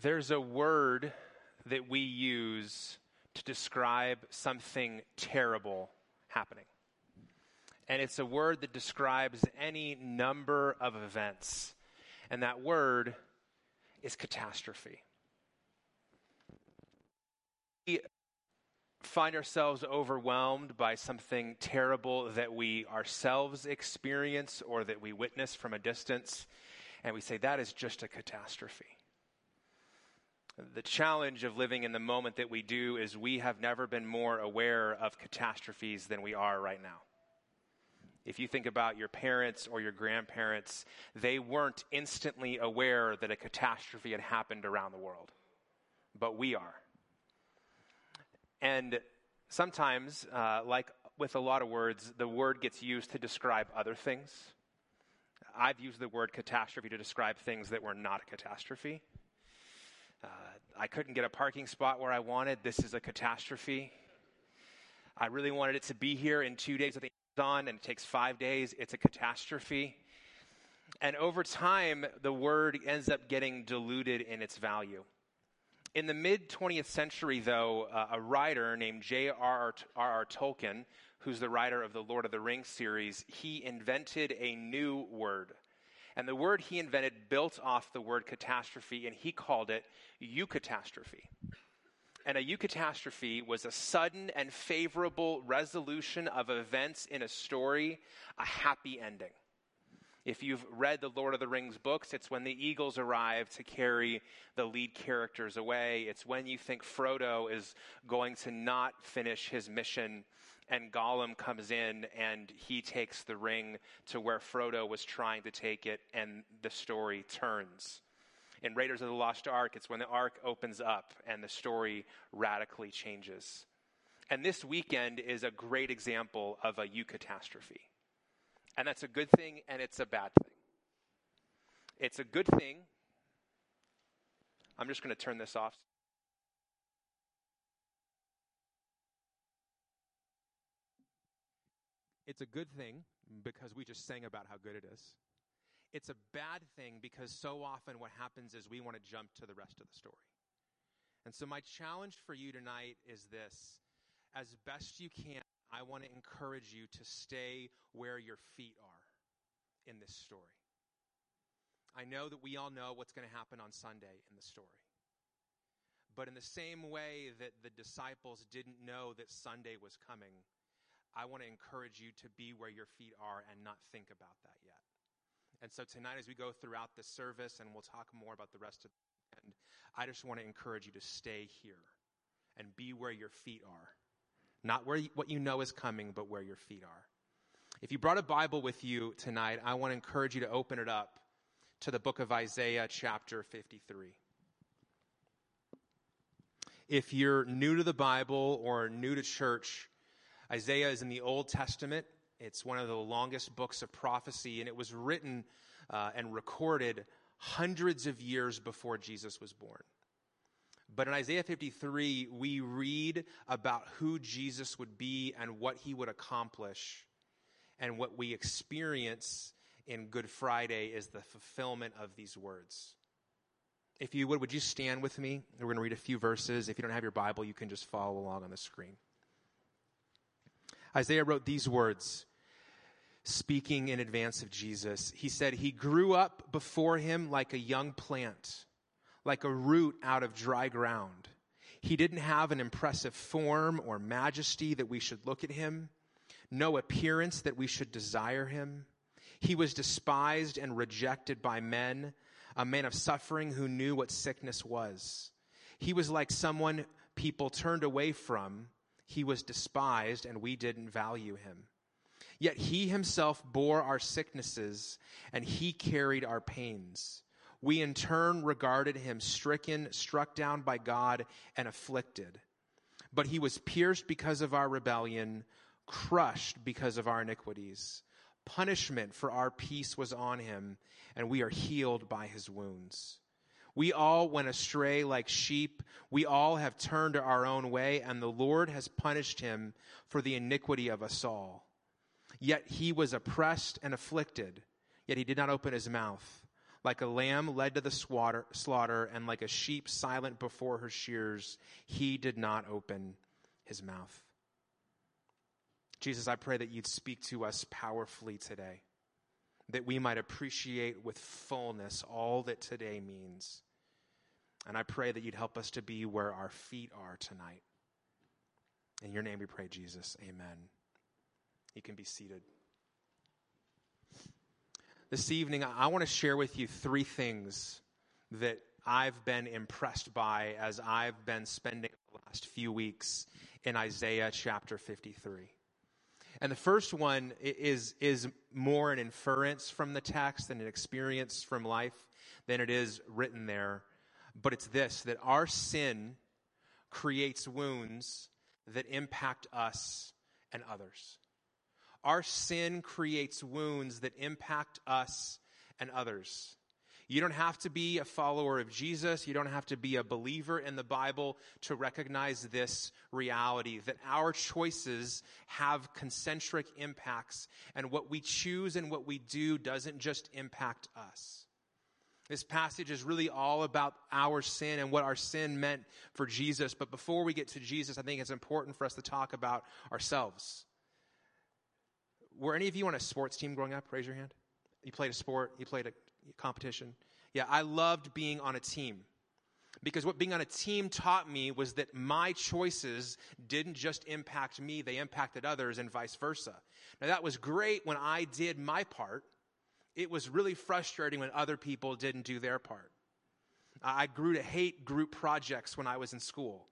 There's a word that we use to describe something terrible happening. And it's a word that describes any number of events. And that word is catastrophe. We find ourselves overwhelmed by something terrible that we ourselves experience or that we witness from a distance, and we say that is just a catastrophe. The challenge of living in the moment that we do is we have never been more aware of catastrophes than we are right now. If you think about your parents or your grandparents, they weren't instantly aware that a catastrophe had happened around the world, but we are. And sometimes, uh, like with a lot of words, the word gets used to describe other things. I've used the word catastrophe to describe things that were not a catastrophe. I couldn't get a parking spot where I wanted. This is a catastrophe. I really wanted it to be here in two days with the Amazon, and it takes five days. It's a catastrophe. And over time, the word ends up getting diluted in its value. In the mid 20th century, though, uh, a writer named J.R.R. Tolkien, who's the writer of the Lord of the Rings series, he invented a new word and the word he invented built off the word catastrophe, and he called it eucatastrophe. And a eucatastrophe was a sudden and favorable resolution of events in a story, a happy ending. If you've read the Lord of the Rings books, it's when the eagles arrive to carry the lead characters away. It's when you think Frodo is going to not finish his mission and Gollum comes in and he takes the ring to where Frodo was trying to take it, and the story turns. In Raiders of the Lost Ark, it's when the ark opens up and the story radically changes. And this weekend is a great example of a eucatastrophe. And that's a good thing and it's a bad thing. It's a good thing. I'm just going to turn this off. It's a good thing because we just sang about how good it is. It's a bad thing because so often what happens is we want to jump to the rest of the story. And so, my challenge for you tonight is this as best you can, I want to encourage you to stay where your feet are in this story. I know that we all know what's going to happen on Sunday in the story. But in the same way that the disciples didn't know that Sunday was coming, I want to encourage you to be where your feet are and not think about that yet. And so tonight, as we go throughout the service, and we'll talk more about the rest of the end, I just want to encourage you to stay here and be where your feet are. Not where what you know is coming, but where your feet are. If you brought a Bible with you tonight, I want to encourage you to open it up to the book of Isaiah, chapter 53. If you're new to the Bible or new to church, Isaiah is in the Old Testament. It's one of the longest books of prophecy, and it was written uh, and recorded hundreds of years before Jesus was born. But in Isaiah 53, we read about who Jesus would be and what he would accomplish. And what we experience in Good Friday is the fulfillment of these words. If you would, would you stand with me? We're going to read a few verses. If you don't have your Bible, you can just follow along on the screen. Isaiah wrote these words, speaking in advance of Jesus. He said, He grew up before him like a young plant, like a root out of dry ground. He didn't have an impressive form or majesty that we should look at him, no appearance that we should desire him. He was despised and rejected by men, a man of suffering who knew what sickness was. He was like someone people turned away from he was despised and we didn't value him. Yet he himself bore our sicknesses and he carried our pains. We in turn regarded him stricken, struck down by God, and afflicted. But he was pierced because of our rebellion, crushed because of our iniquities. Punishment for our peace was on him, and we are healed by his wounds. We all went astray like sheep. We all have turned our own way, and the Lord has punished him for the iniquity of us all. Yet he was oppressed and afflicted, yet he did not open his mouth. Like a lamb led to the slaughter, and like a sheep silent before her shears, he did not open his mouth. Jesus, I pray that you'd speak to us powerfully today, that we might appreciate with fullness all that today means. And I pray that you'd help us to be where our feet are tonight. In your name we pray, Jesus. Amen. You can be seated. This evening, I want to share with you three things that I've been impressed by as I've been spending the last few weeks in Isaiah chapter 53. And the first one is, is more an inference from the text and an experience from life than it is written there. But it's this that our sin creates wounds that impact us and others. Our sin creates wounds that impact us and others. You don't have to be a follower of Jesus. You don't have to be a believer in the Bible to recognize this reality that our choices have concentric impacts, and what we choose and what we do doesn't just impact us. This passage is really all about our sin and what our sin meant for Jesus. But before we get to Jesus, I think it's important for us to talk about ourselves were any of you on a sports team growing up? Raise your hand. You played a sport, you played a competition. Yeah, I loved being on a team. Because what being on a team taught me was that my choices didn't just impact me, they impacted others and vice versa. Now, that was great when I did my part. It was really frustrating when other people didn't do their part. I grew to hate group projects when I was in school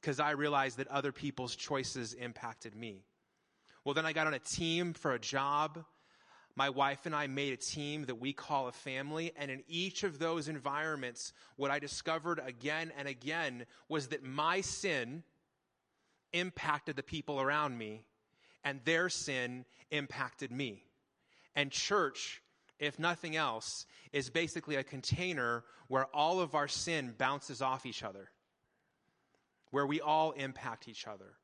because I realized that other people's choices impacted me. Well, then I got on a team for a job. My wife and I made a team that we call a family. And in each of those environments, what I discovered again and again was that my sin impacted the people around me, and their sin impacted me. And church, if nothing else, is basically a container where all of our sin bounces off each other, where we all impact each other.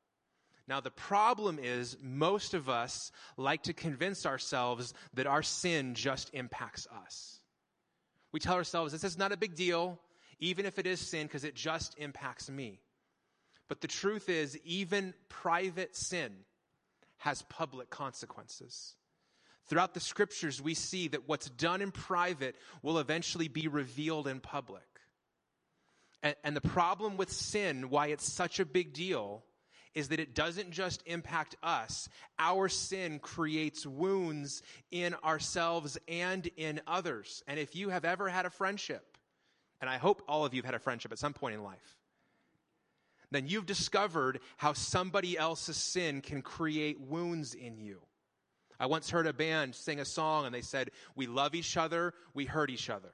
Now, the problem is, most of us like to convince ourselves that our sin just impacts us. We tell ourselves, this is not a big deal, even if it is sin, because it just impacts me. But the truth is, even private sin has public consequences. Throughout the scriptures, we see that what's done in private will eventually be revealed in public. And, and the problem with sin, why it's such a big deal, is that it doesn't just impact us. Our sin creates wounds in ourselves and in others. And if you have ever had a friendship, and I hope all of you have had a friendship at some point in life, then you've discovered how somebody else's sin can create wounds in you. I once heard a band sing a song and they said, We love each other, we hurt each other.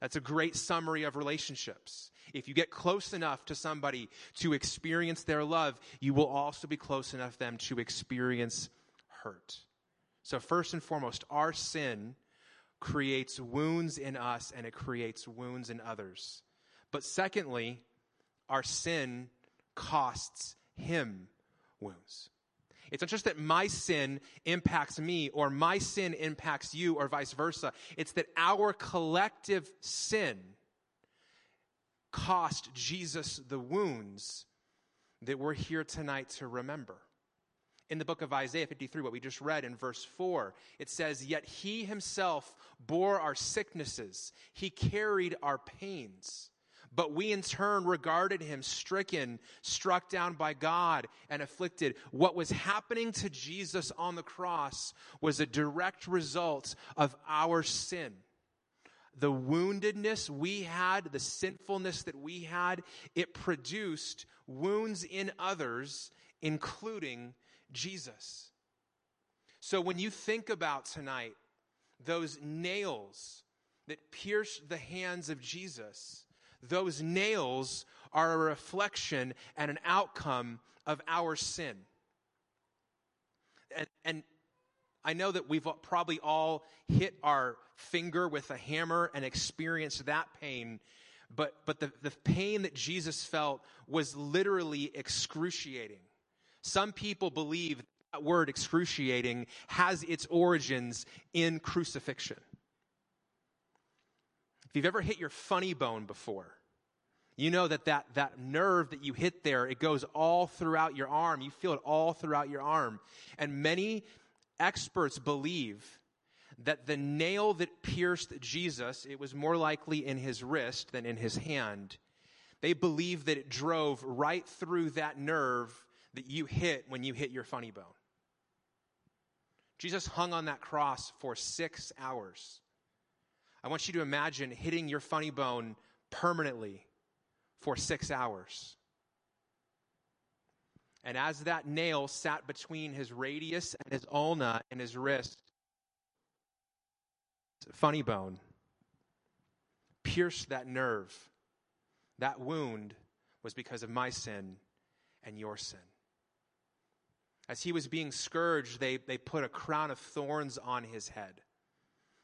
That's a great summary of relationships. If you get close enough to somebody to experience their love, you will also be close enough them to experience hurt. So first and foremost, our sin creates wounds in us and it creates wounds in others. But secondly, our sin costs him wounds. It's not just that my sin impacts me or my sin impacts you or vice versa. It's that our collective sin cost Jesus the wounds that we're here tonight to remember. In the book of Isaiah 53, what we just read in verse 4, it says, Yet he himself bore our sicknesses, he carried our pains. But we in turn regarded him stricken, struck down by God, and afflicted. What was happening to Jesus on the cross was a direct result of our sin. The woundedness we had, the sinfulness that we had, it produced wounds in others, including Jesus. So when you think about tonight, those nails that pierced the hands of Jesus, those nails are a reflection and an outcome of our sin. And, and I know that we've probably all hit our finger with a hammer and experienced that pain, but, but the, the pain that Jesus felt was literally excruciating. Some people believe that word excruciating has its origins in crucifixion. If you've ever hit your funny bone before, you know that, that that nerve that you hit there, it goes all throughout your arm. You feel it all throughout your arm. And many experts believe that the nail that pierced Jesus, it was more likely in his wrist than in his hand. They believe that it drove right through that nerve that you hit when you hit your funny bone. Jesus hung on that cross for six hours. I want you to imagine hitting your funny bone permanently for six hours. And as that nail sat between his radius and his ulna and his wrist, funny bone pierced that nerve. That wound was because of my sin and your sin. As he was being scourged, they, they put a crown of thorns on his head.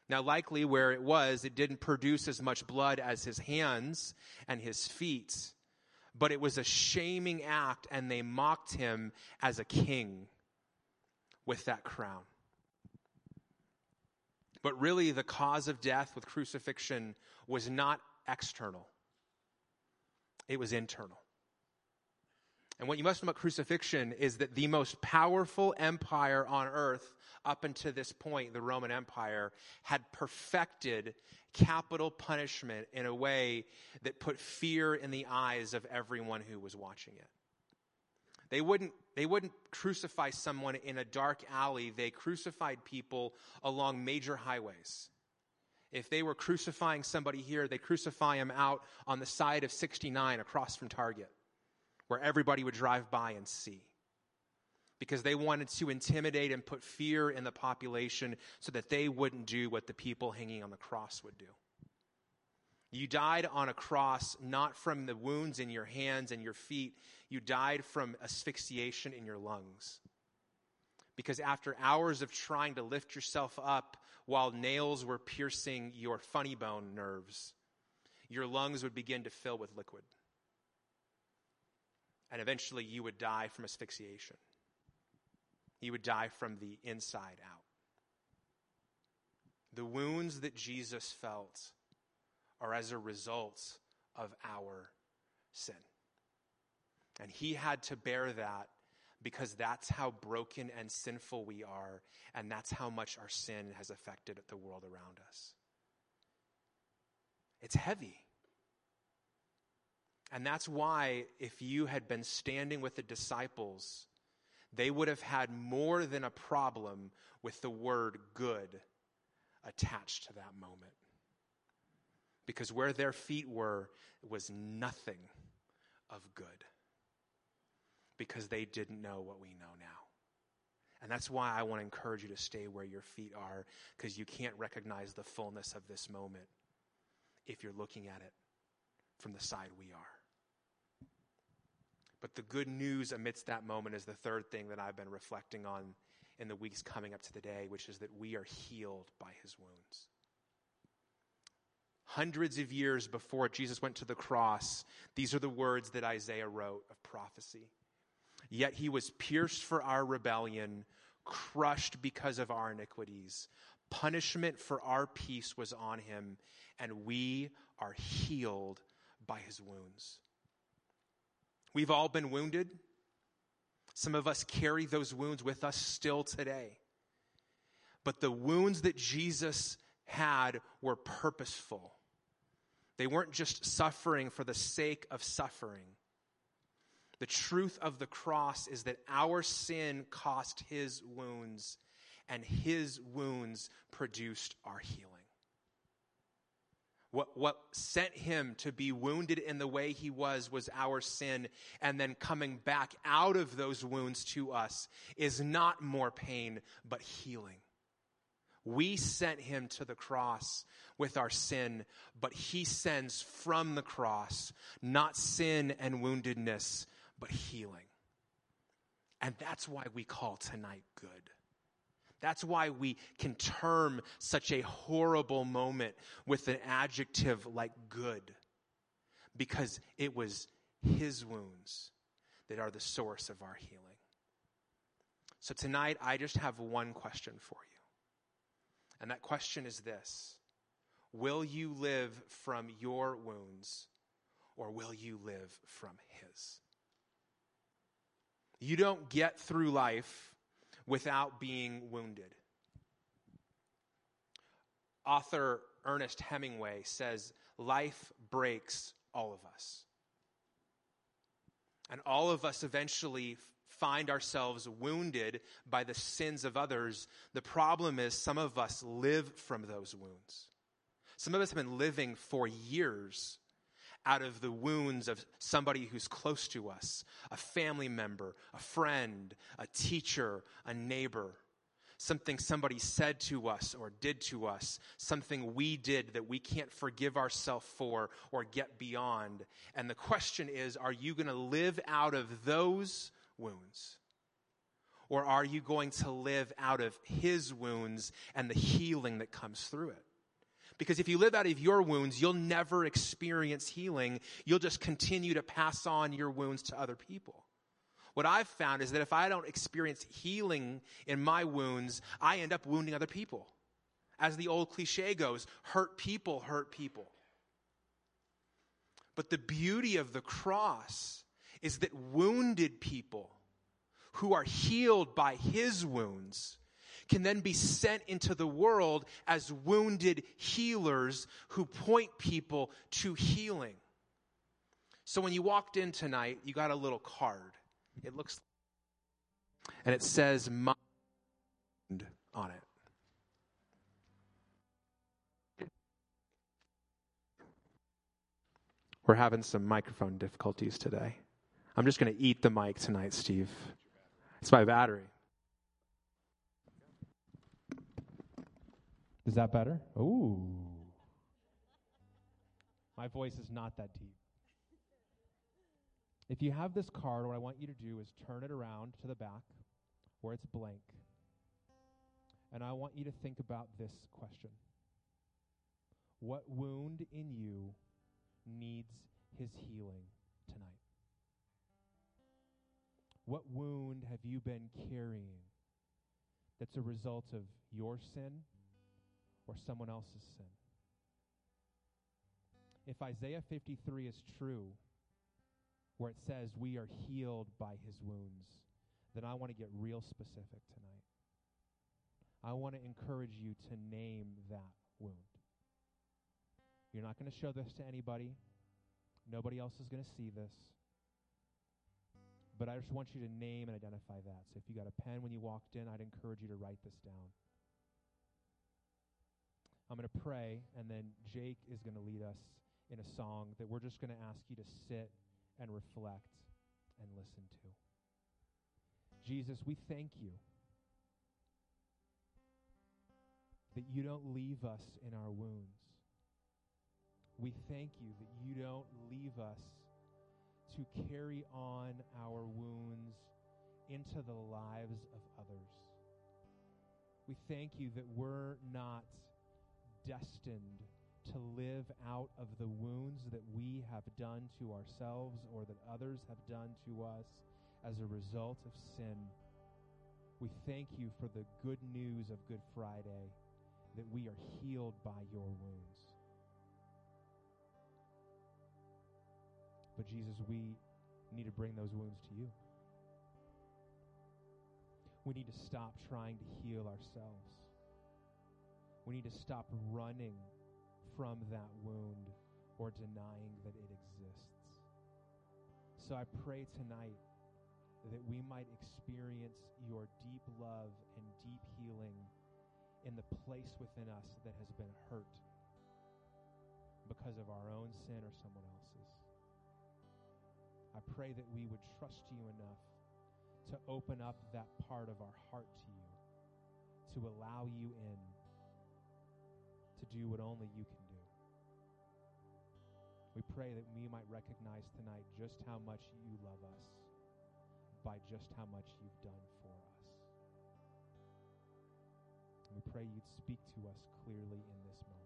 Now, likely where it was, it didn't produce as much blood as his hands and his feet, but it was a shaming act, and they mocked him as a king with that crown. But really, the cause of death with crucifixion was not external, it was internal. And what you must know about crucifixion is that the most powerful empire on earth up until this point, the Roman Empire, had perfected capital punishment in a way that put fear in the eyes of everyone who was watching it. They wouldn't, they wouldn't crucify someone in a dark alley. They crucified people along major highways. If they were crucifying somebody here, they crucify him out on the side of 69 across from Target, where everybody would drive by and see because they wanted to intimidate and put fear in the population so that they wouldn't do what the people hanging on the cross would do. You died on a cross not from the wounds in your hands and your feet, you died from asphyxiation in your lungs. Because after hours of trying to lift yourself up while nails were piercing your funny bone nerves, your lungs would begin to fill with liquid. And eventually you would die from asphyxiation. You would die from the inside out. The wounds that Jesus felt are as a result of our sin. And he had to bear that because that's how broken and sinful we are, and that's how much our sin has affected the world around us. It's heavy. And that's why, if you had been standing with the disciples they would have had more than a problem with the word good attached to that moment. Because where their feet were was nothing of good. Because they didn't know what we know now. And that's why I want to encourage you to stay where your feet are, because you can't recognize the fullness of this moment if you're looking at it from the side we are. But the good news amidst that moment is the third thing that I've been reflecting on in the weeks coming up to the day, which is that we are healed by his wounds. Hundreds of years before Jesus went to the cross, these are the words that Isaiah wrote of prophecy. Yet he was pierced for our rebellion, crushed because of our iniquities. Punishment for our peace was on him, and we are healed by his wounds. We've all been wounded. Some of us carry those wounds with us still today. But the wounds that Jesus had were purposeful. They weren't just suffering for the sake of suffering. The truth of the cross is that our sin cost his wounds, and his wounds produced our healing. What, what sent him to be wounded in the way he was was our sin. And then coming back out of those wounds to us is not more pain, but healing. We sent him to the cross with our sin, but he sends from the cross not sin and woundedness, but healing. And that's why we call tonight good. That's why we can term such a horrible moment with an adjective like good, because it was his wounds that are the source of our healing. So tonight, I just have one question for you. And that question is this Will you live from your wounds or will you live from his? You don't get through life without being wounded. Author Ernest Hemingway says, Life breaks all of us. And all of us eventually find ourselves wounded by the sins of others. The problem is, some of us live from those wounds. Some of us have been living for years out of the wounds of somebody who's close to us a family member, a friend, a teacher, a neighbor. Something somebody said to us or did to us, something we did that we can't forgive ourselves for or get beyond. And the question is are you going to live out of those wounds? Or are you going to live out of his wounds and the healing that comes through it? Because if you live out of your wounds, you'll never experience healing. You'll just continue to pass on your wounds to other people. What I've found is that if I don't experience healing in my wounds, I end up wounding other people. As the old cliche goes, hurt people hurt people. But the beauty of the cross is that wounded people who are healed by his wounds can then be sent into the world as wounded healers who point people to healing. So when you walked in tonight, you got a little card. It looks and it says mind on it. We're having some microphone difficulties today. I'm just going to eat the mic tonight, Steve. It's my battery. Is that better? Ooh. My voice is not that deep. If you have this card, what I want you to do is turn it around to the back where it's blank. And I want you to think about this question What wound in you needs his healing tonight? What wound have you been carrying that's a result of your sin or someone else's sin. If Isaiah 53 is true, where it says we are healed by his wounds, then I want to get real specific tonight. I want to encourage you to name that wound. You're not going to show this to anybody. Nobody else is going to see this. But I just want you to name and identify that. So if you got a pen when you walked in, I'd encourage you to write this down. I'm going to pray, and then Jake is going to lead us in a song that we're just going to ask you to sit and reflect and listen to. Jesus, we thank you that you don't leave us in our wounds. We thank you that you don't leave us to carry on our wounds into the lives of others. We thank you that we're not destined to live out of the wounds that we have done to ourselves or that others have done to us as a result of sin. We thank you for the good news of Good Friday that we are healed by your wounds. But Jesus, we need to bring those wounds to you. We need to stop trying to heal ourselves. We need to stop running from that wound or denying that it exists. So I pray tonight that we might experience your deep love and deep healing in the place within us that has been hurt because of our own sin or someone else's. I pray that we would trust you enough to open up that part of our heart to you, to allow you in do what only you can do. We pray that we might recognize tonight just how much you love us by just how much you've done for us. And we pray you'd speak to us clearly in this moment.